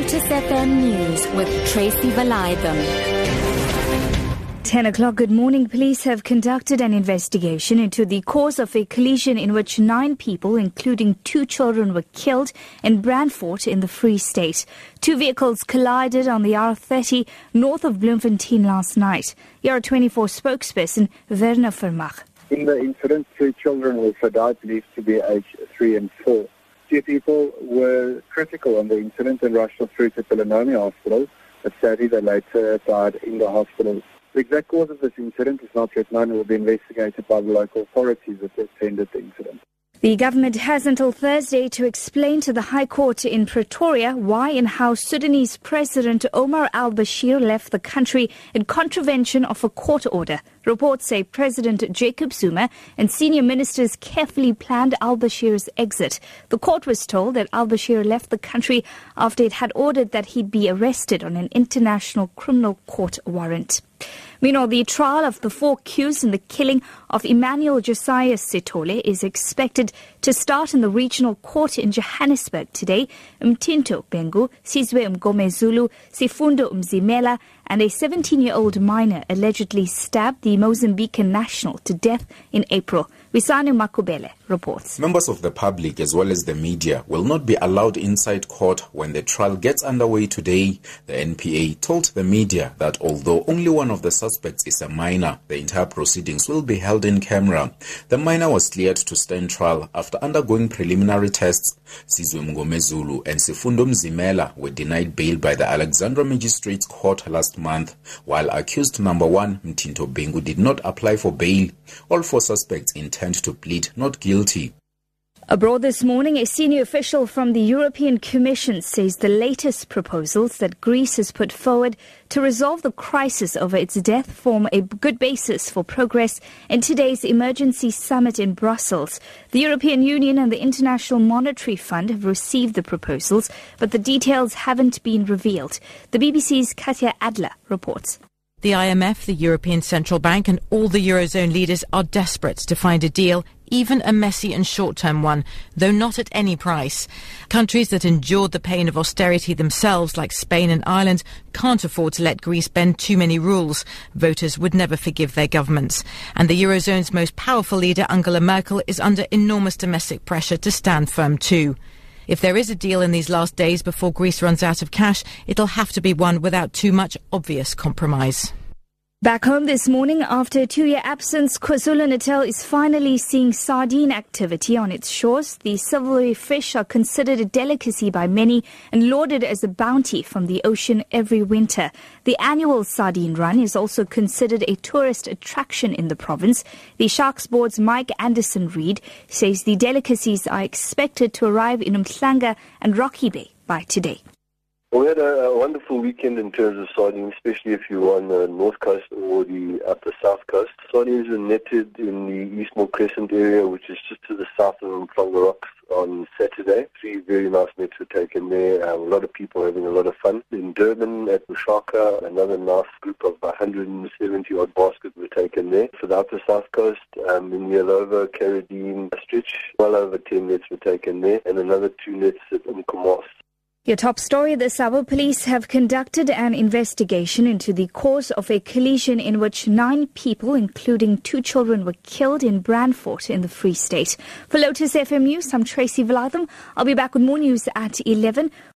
Lotus FM News with Tracy Valaydham. 10 o'clock, good morning. Police have conducted an investigation into the cause of a collision in which nine people, including two children, were killed in Brandfort in the Free State. Two vehicles collided on the R30 north of Bloemfontein last night. ER24 spokesperson Werner Vermaak. In the incident, three children also died, believed to be aged three and four. Two people were critical on the incident and rushed through to Pelonomi Hospital, but sadly they later died in the hospital. The exact cause of this incident is not yet known and will be investigated by the local authorities that attended the incident. The government has until Thursday to explain to the High Court in Pretoria why and how Sudanese President Omar al Bashir left the country in contravention of a court order. Reports say President Jacob Zuma and senior ministers carefully planned al Bashir's exit. The court was told that al Bashir left the country after it had ordered that he be arrested on an international criminal court warrant. Meanwhile, the trial of the four accused in the killing of Emmanuel Josiah Sithole is expected to start in the regional court in Johannesburg today. Mtinto Bhengu, Sizwe Mngomezulu, Sifundo Mzimela, and a 17-year-old minor allegedly stabbed the Mozambican national to death in April. Wisanu Makubele reports. Members of the public as well as the media will not be allowed inside court when the trial gets underway today. The NPA told the media that although only one of the suspects is a minor, the entire proceedings will be held in camera. The minor was cleared to stand trial after undergoing preliminary tests. Sizwe Mngomezulu and Sifundo Mzimela were denied bail by the Alexandra Magistrates Court last month, while accused number one, Mtinto did not apply for bail. All four suspects intend to plead not guilty. Abroad this morning, a senior official from the European Commission says the latest proposals that Greece has put forward to resolve the crisis over its debt form a good basis for progress in today's emergency summit in Brussels. The European Union and the International Monetary Fund have received the proposals, but the details haven't been revealed. The BBC's Katya Adler reports. The IMF, the European Central Bank, and all the Eurozone leaders are desperate to find a deal, even a messy and short term one, though not at any price. Countries that endured the pain of austerity themselves, like Spain and Ireland, can't afford to let Greece bend too many rules. Voters would never forgive their governments. And the Eurozone's most powerful leader, Angela Merkel, is under enormous domestic pressure to stand firm too. If there is a deal in these last days before Greece runs out of cash, it'll have to be one without too much obvious compromise. Back home this morning, after a two-year absence, KwaZulu-Natal is finally seeing sardine activity on its shores. The silvery fish are considered a delicacy by many and lauded as a bounty from the ocean every winter. The annual sardine run is also considered a tourist attraction in the province. The Sharks Board's Mike Anderson Reid says the delicacies are expected to arrive in Umhlanga and Rocky Bay by today. We had a, a, wonderful weekend in terms of sardines, especially if you're on the north coast or the upper south coast. Sardines are netted in the Eastmore Crescent area, which is just to the south of Umhlanga Rocks on Saturday. Three very nice nets were taken there. Uh, a lot of people having a lot of fun. In Durban at Mushaka, another nice group of 170 odd baskets were taken there. For the upper south coast, um, in Illovo, Karridene stretch, well over 10 nets were taken there, and another two nets at Umkomaas. Your top story this hour police have conducted an investigation into the cause of a collision in which nine people, including two children, were killed in Brandfort in the Free State. For Lotus FM News, I'm Tracy Valaydham. I'll be back with more news at 11.